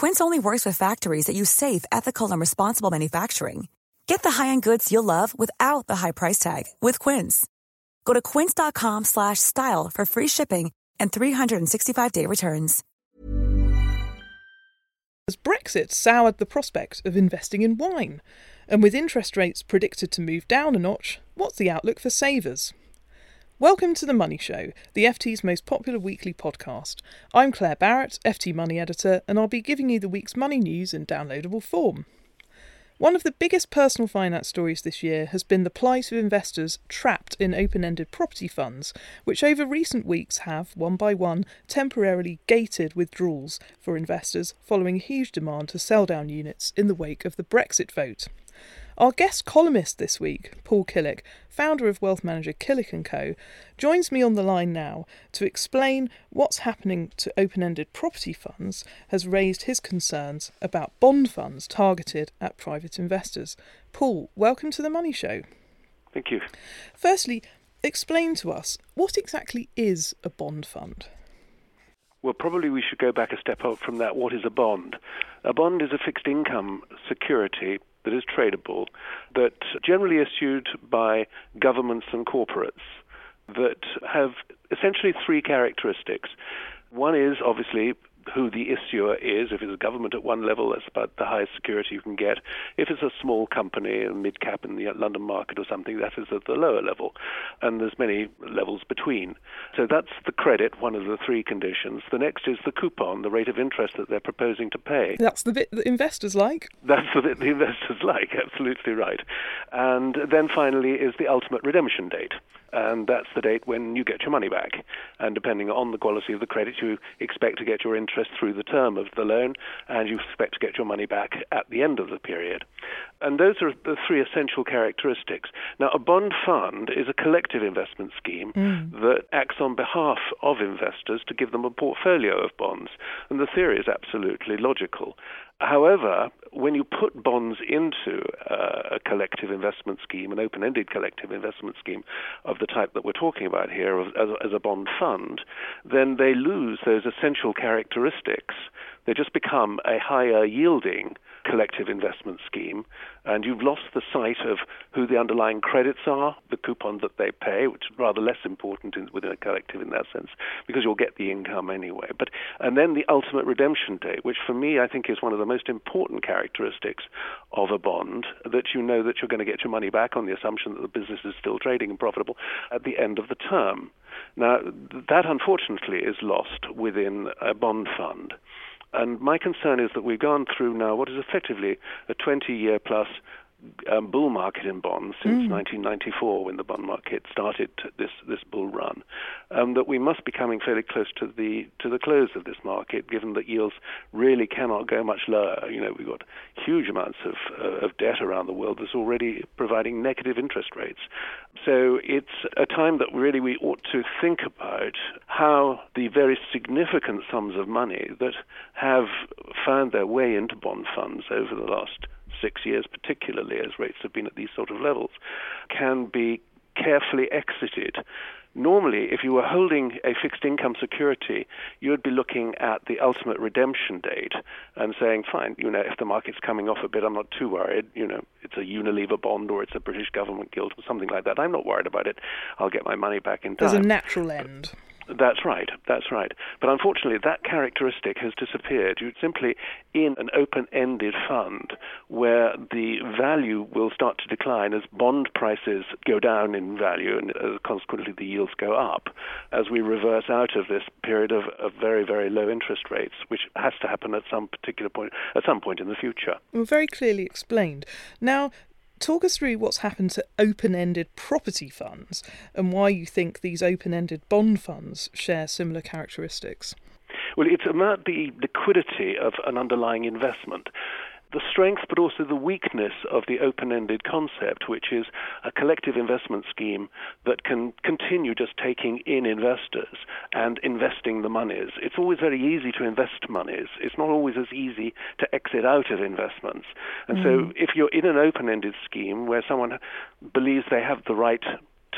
Quince only works with factories that use safe, ethical, and responsible manufacturing. Get the high-end goods you'll love without the high price tag with Quince. Go to quince.com/style for free shipping and 365-day returns. As Brexit soured the prospect of investing in wine, and with interest rates predicted to move down a notch, what's the outlook for savers? Welcome to The Money Show, the FT's most popular weekly podcast. I'm Claer Barrett, FT Money Editor, and I'll be giving you the week's money news in downloadable form. One of the biggest personal finance stories this year has been the plight of investors trapped in open ended property funds, which over recent weeks have, one by one, temporarily gated withdrawals for investors following huge demand to sell down units in the wake of the Brexit vote. Our guest columnist this week, Paul Killik, founder of wealth manager Killik & Co, joins me on the line now to explain what's happening to open-ended property funds has raised his concerns about bond funds targeted at private investors. Paul, welcome to the Money Show. Thank you. Firstly, explain to us what exactly is a bond fund? Well, probably we should go back a step up from that. What is a bond? A bond is a fixed income security that is tradable, that generally issued by governments and corporates that have essentially three characteristics. One is obviously who the issuer is. If it's a government at one level, that's about the highest security you can get. If it's a small company, a mid cap in the London market or something, that is at the lower level. And there's many levels between. So that's the credit, one of the three conditions. The next is the coupon, the rate of interest that they're proposing to pay. That's the bit that investors like. That's the bit the investors like, absolutely right. And then finally is the ultimate redemption date and that's the date when you get your money back. And depending on the quality of the credit, you expect to get your interest through the term of the loan, and you expect to get your money back at the end of the period. And those are the three essential characteristics. Now, a bond fund is a collective investment scheme mm. that acts on behalf of investors to give them a portfolio of bonds. And the theory is absolutely logical. However, when you put bonds into uh, a collective investment scheme, an open ended collective investment scheme of the type that we're talking about here as, as, a bond fund, then they lose those essential characteristics. They just become a higher yielding collective investment scheme, and you've lost the sight of who the underlying credits are, the coupon that they pay, which is rather less important in, within a collective in that sense, because you'll get the income anyway. But and then the ultimate redemption date, which for me I think is one of the most important characteristics of a bond, that you know that you're going to get your money back on the assumption that the business is still trading and profitable at the end of the term. Now that unfortunately is lost within a bond fund. And my concern is that we've gone through now what is effectively a 20 year plus um, bull market in bonds since mm. 1994, when the bond market started this this bull run, um, that we must be coming fairly close to the to the close of this market, given that yields really cannot go much lower. You know, we've got huge amounts of uh, of debt around the world that's already providing negative interest rates. So it's a time that really we ought to think about how the very significant sums of money that have found their way into bond funds over the last six years, particularly as rates have been at these sort of levels, can be carefully exited. Normally, if you were holding a fixed income security, you would be looking at the ultimate redemption date and saying, fine, you know, if the market's coming off a bit, I'm not too worried. You know, it's a Unilever bond or it's a British government gilt or something like that. I'm not worried about it. I'll get my money back in time. There's a natural end That's right. That's right. But unfortunately, that characteristic has disappeared. You simply in an open-ended fund where the value will start to decline as bond prices go down in value and uh, consequently the yields go up as we reverse out of this period of, of very very low interest rates, which has to happen at some particular point at some point in the future. Well, very clearly explained. Now, talk us through what's happened to open ended property funds and why you think these open ended bond funds share similar characteristics. Well, it's about the liquidity of an underlying investment the strength but also the weakness of the open ended concept, which is a collective investment scheme that can continue just taking in investors and investing the monies. It's always very easy to invest monies, it's not always as easy to exit out of investments. And mm. so, if you're in an open ended scheme where someone believes they have the right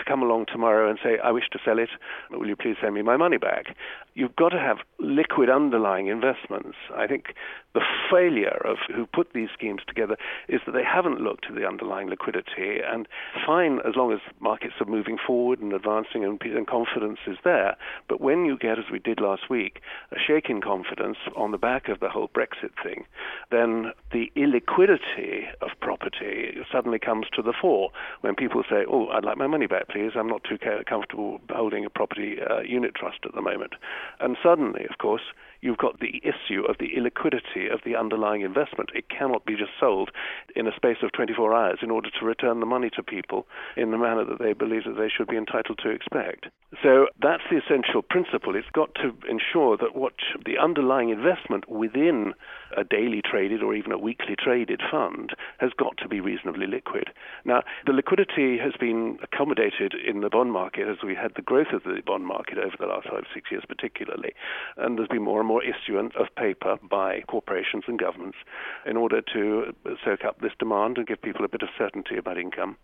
to come along tomorrow and say, I wish to sell it, will you please send me my money back? You've got to have liquid underlying investments. I think the failure of who put these schemes together is that they haven't looked at the underlying liquidity and fine as long as markets are moving forward and advancing and, and confidence is there. But when you get, as we did last week, a shake in confidence on the back of the whole Brexit thing, then the illiquidity of property suddenly comes to the fore when people say, oh, I'd like my money back, please. I'm not too comfortable holding a property uh, unit trust at the moment. And suddenly, of course, you've got the issue of the illiquidity of the underlying investment. It cannot be just sold in a space of 24 hours in order to return the money to people in the manner that they believe that they should be entitled to expect. So that's the essential principle. It's got to ensure that what the underlying investment within a daily traded or even a weekly traded fund has got to be reasonably liquid. Now, the liquidity has been accommodated in the bond market as we had the growth of the bond market over the last five, six years particularly, and there's been more and more issuance of paper by corporations and governments in order to soak up this demand and give people a bit of certainty about income.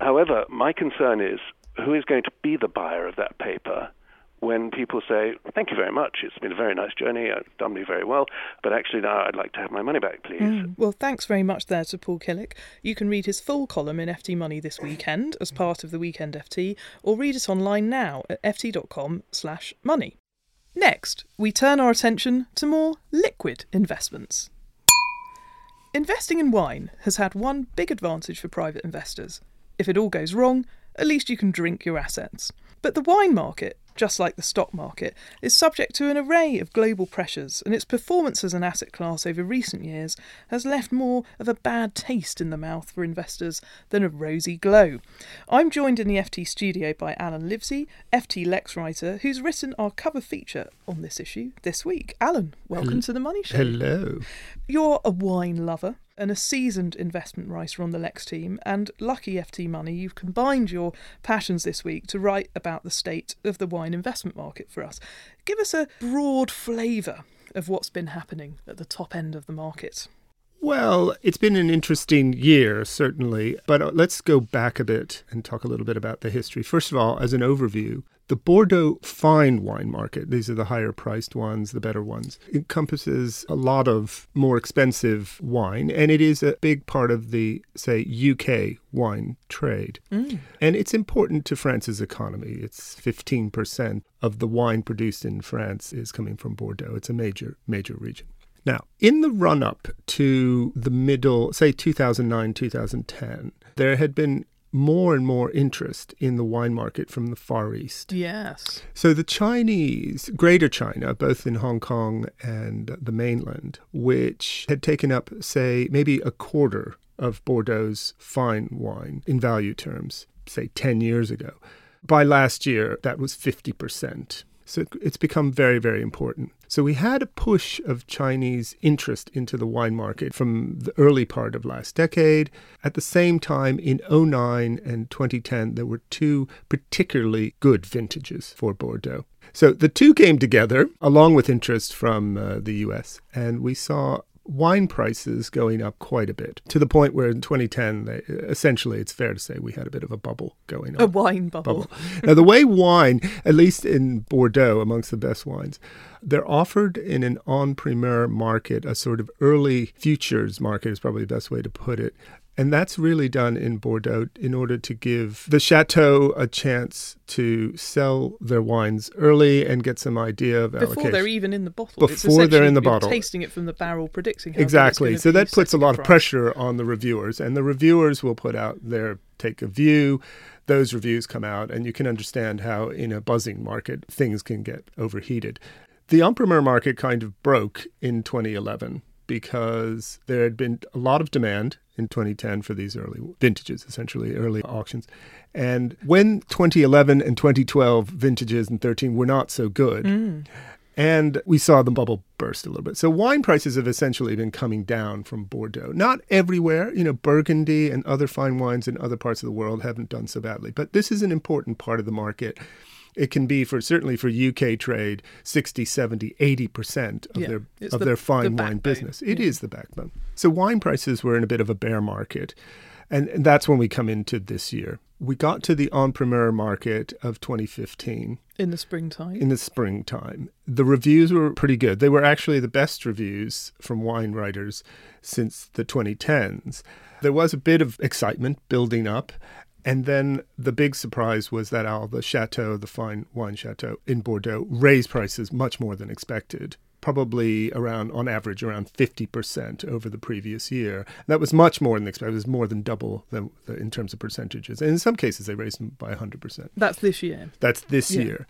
However, my concern is who is going to be the buyer of that paper when people say, Thank you very much, it's been a very nice journey, I've done me very well, but actually now I'd like to have my money back, please. Mm. Well, thanks very much there to Paul Killik. You can read his full column in FT Money this weekend as part of the Weekend FT, or read it online now at ft.com slash money. Next, we turn our attention to more liquid investments. Investing in wine has had one big advantage for private investors. If it all goes wrong, at least you can drink your assets. But the wine market just like the stock market, is subject to an array of global pressures, and its performance as an asset class over recent years has left more of a bad taste in the mouth for investors than a rosy glow. I'm joined in the FT studio by Alan Livsey, FT Lex writer, who's written our cover feature on this issue this week. Alan, welcome to the Money Show. Hello. You're a wine lover and a seasoned investment writer on the Lex team, and lucky FT Money, you've combined your passions this week to write about the state of the wine investment market for us. Give us a broad flavour of what's been happening at the top end of the market. Well, it's been an interesting year, certainly, but uh, let's go back a bit and talk a little bit about the history. First of all, as an overview, the Bordeaux fine wine market, these are the higher priced ones, the better ones, encompasses a lot of more expensive wine, and it is a big part of the, say, UK wine trade. Mm. And it's important to France's economy. It's 15% of the wine produced in France is coming from Bordeaux. It's a major, major region. Now, in the run up to the middle, say 2009, 2010, there had been more and more interest in the wine market from the Far East. Yes. So the Chinese, Greater China, both in Hong Kong and the mainland, which had taken up, say, maybe a quarter of Bordeaux's fine wine in value terms, say 10 years ago. By last year, that was 50%. So it's become very, very important. So we had a push of Chinese interest into the wine market from the early part of last decade. At the same time, in 09 and 2010, there were two particularly good vintages for Bordeaux. So the two came together, along with interest from uh, the US, and we saw wine prices going up quite a bit to the point where in 2010, they, essentially, it's fair to say we had a bit of a bubble going on. A wine bubble. bubble. now, the way wine, at least in Bordeaux, amongst the best wines, they're offered in an en primeur market, a sort of early futures market is probably the best way to put it, And that's really done in Bordeaux in order to give the chateau a chance to sell their wines early and get some idea of Before allocation. they're even in the bottle. Before they're in the bottle. Tasting it from the barrel, predicting how good it's Exactly. So that puts a lot of pressure on the reviewers, and the reviewers will put out their take a view. Those reviews come out, and you can understand how, in a buzzing market, things can get overheated. The en primeur market kind of broke in 2011 because there had been a lot of demand in 2010 for these early vintages, essentially early auctions. And when 2011 and 2012 vintages and 13 were not so good, mm. and we saw the bubble burst a little bit. So wine prices have essentially been coming down from Bordeaux. Not everywhere, you know, Burgundy and other fine wines in other parts of the world haven't done so badly, but this is an important part of the market. It can be for certainly for UK trade 60, 70, 80% of Yeah, their of the- their the fine wine business. It yeah. is the backbone. So wine prices were in a bit of a bear market. And, and that's when we come into this year. We got to the en primeur market of 2015 in the springtime. in the springtime. The reviews were pretty good. They were actually the best reviews from wine writers since the 2010s. There was a bit of excitement building up. And then the big surprise was that Al, the chateau, the fine wine chateau in Bordeaux, raised prices much more than expected. Probably around, on average, around 50% over the previous year. That was much more than expected. It was more than double in terms of percentages. And in some cases, they raised them by 100%. That's this year. That's this Yeah. year.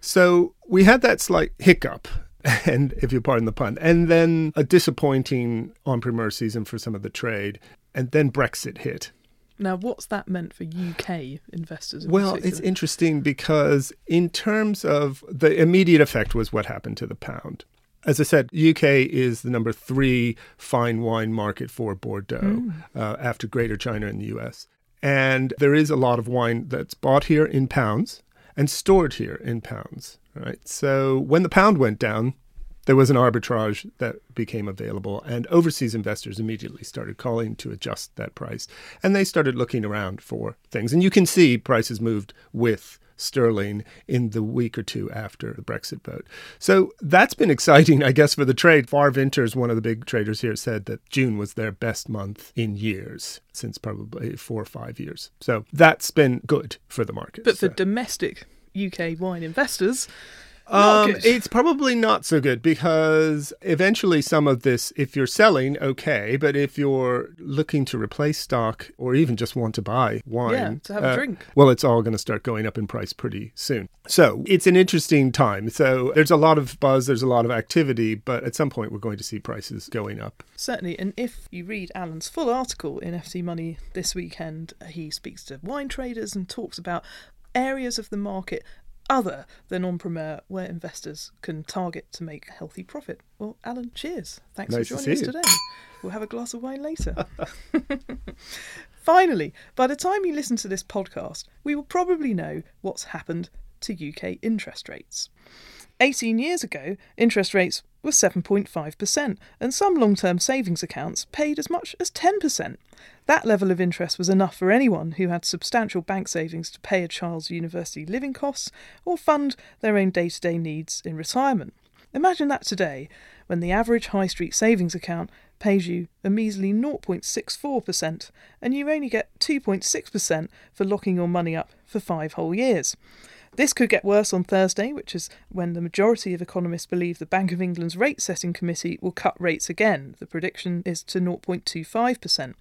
So we had that slight hiccup, and if you pardon the pun, and then a disappointing en primeur season for some of the trade, and then Brexit hit. Now, what's that meant for UK investors? in Well, it's interesting because in terms of the immediate effect was what happened to the pound. As I said, UK is the number three fine wine market for Bordeaux uh, after Greater China and the US. And there is a lot of wine that's bought here in pounds and stored here in pounds. Right. So when the pound went down, there was an arbitrage that became available, and overseas investors immediately started calling to adjust that price. And they started looking around for things. And you can see prices moved with sterling in the week or two after the Brexit vote. So that's been exciting, I guess, for the trade. Farr Vintners, one of the big traders here, said that June was their best month in years, since probably four or five years. So that's been good for the market. But for So- domestic UK wine investors, um, it's probably not so good because eventually some of this, if you're selling, okay, but if you're looking to replace stock or even just want to buy wine, Yeah, to have a uh, drink. well, it's all going to start going up in price pretty soon. So it's an interesting time. So there's a lot of buzz, there's a lot of activity, but at some point we're going to see prices going up. Certainly, and if you read Alan's full article in FT Money this weekend, he speaks to wine traders and talks about areas of the market other than en primeur where investors can target to make a healthy profit. Well, Alan, cheers. Thanks Nice for to joining us today. We'll have a glass of wine later. Finally, by the time you listen to this podcast, we will probably know what's happened to UK interest rates. 18 years ago, interest rates were 7.5%, and some long term savings accounts paid as much as 10%. That level of interest was enough for anyone who had substantial bank savings to pay a child's university living costs or fund their own day to day needs in retirement. Imagine that today, when the average high street savings account pays you a measly 0.64%, and you only get 2.6% for locking your money up for five whole years. This could get worse on Thursday, which is when the majority of economists believe the Bank of England's rate setting committee will cut rates again. The prediction is to 0.25%.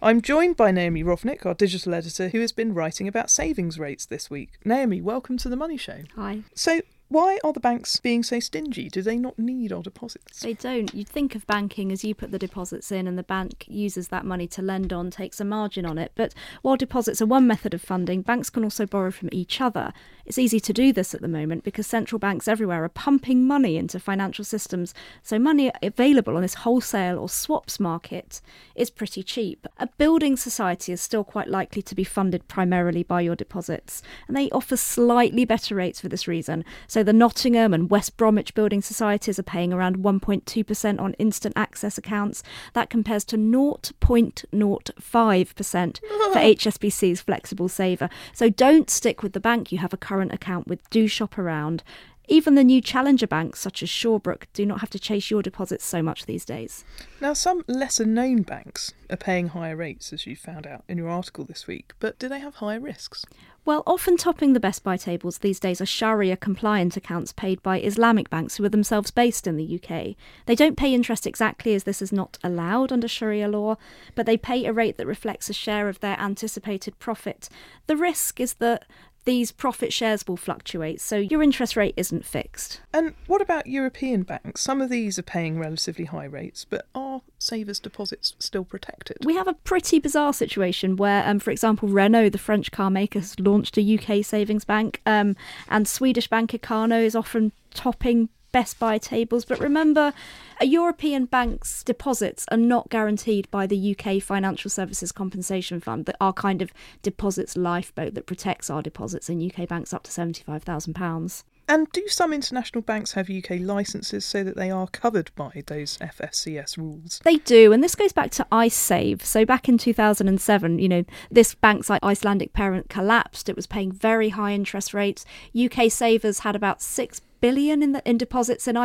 I'm joined by Naomi Rovnik, our digital editor, who has been writing about savings rates this week. Naomi, welcome to the Money Show. Hi. So, why are the banks being so stingy? Do they not need our deposits? They don't. You'd think of banking as you put the deposits in and the bank uses that money to lend on, takes a margin on it. But while deposits are one method of funding, banks can also borrow from each other. It's easy to do this at the moment because central banks everywhere are pumping money into financial systems. So money available on this wholesale or swaps market is pretty cheap. A building society is still quite likely to be funded primarily by your deposits, and they offer slightly better rates for this reason. So the Nottingham and West Bromwich building societies are paying around 1.2% on instant access accounts. That compares to 0.05% for HSBC's flexible saver. So don't stick with the bank you have a current account with. Do shop around. Even the new challenger banks, such as Shawbrook, do not have to chase your deposits so much these days. Now, some lesser known banks are paying higher rates, as you found out in your article this week, but do they have higher risks? Well, often topping the best buy tables these days are Sharia compliant accounts paid by Islamic banks who are themselves based in the UK. They don't pay interest exactly as this is not allowed under Sharia law, but they pay a rate that reflects a share of their anticipated profit. The risk is that these profit shares will fluctuate, so your interest rate isn't fixed. And what about European banks? Some of these are paying relatively high rates, but are savers' deposits still protected? We have a pretty bizarre situation where, um, for example, Renault, the French car maker, has launched a UK savings bank, um, and Swedish bank Ikano is often topping Best Buy tables. But remember, a European bank's deposits are not guaranteed by the UK Financial Services Compensation Fund, that our kind of deposits lifeboat that protects our deposits in UK banks up to £75,000. And do some international banks have UK licences so that they are covered by those FSCS rules? They do, and this goes back to IceSave. So back in 2007, you know, this bank's like Icelandic parent collapsed. It was paying very high interest rates. UK savers had about six billion in the, in deposits in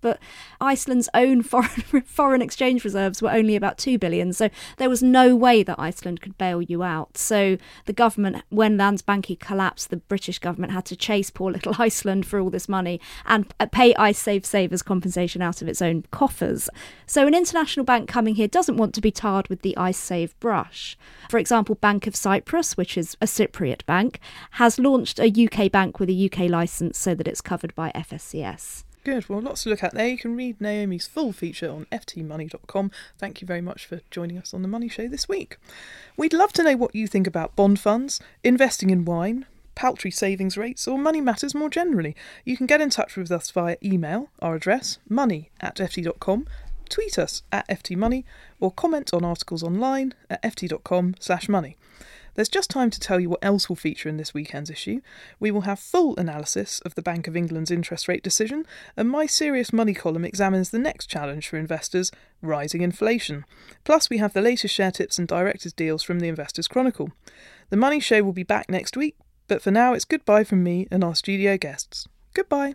but Iceland's own foreign foreign exchange reserves were only about two billion. So there was no way that Iceland could bail you out. So the government, when Landsbanki collapsed, the British government had to chase poor little Iceland for all this money and uh, pay IceSave savers compensation out of its own coffers. So an international bank coming here doesn't want to be tarred with the IceSave brush. For example, Bank of Cyprus, which is a Cypriot bank, has launched a UK bank with a UK license so that it's covered by FSCS. Good. Well, lots to look at there. You can read Naomi's full feature on ftmoney.com. Thank you very much for joining us on The Money Show this week. We'd love to know what you think about bond funds, investing in wine, paltry savings rates, or money matters more generally. You can get in touch with us via email, our address, money at ft.com, tweet us at ftmoney, or comment on articles online at ft.com slash money. There's just time to tell you what else will feature in this weekend's issue. We will have full analysis of the Bank of England's interest rate decision, and my Serious Money column examines the next challenge for investors rising inflation. Plus, we have the latest share tips and directors' deals from the Investors Chronicle. The Money Show will be back next week, but for now, it's goodbye from me and our studio guests. Goodbye.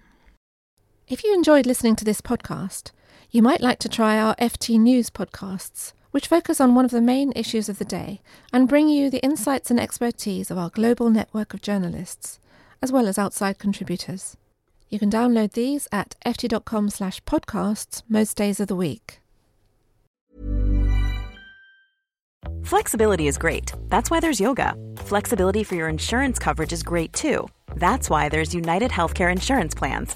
If you enjoyed listening to this podcast, you might like to try our FT News podcasts which focus on one of the main issues of the day and bring you the insights and expertise of our global network of journalists, as well as outside contributors. You can download these at ft.com slash podcasts most days of the week. Flexibility is great. That's why there's yoga. Flexibility for your insurance coverage is great too. That's why there's United Healthcare Insurance Plans.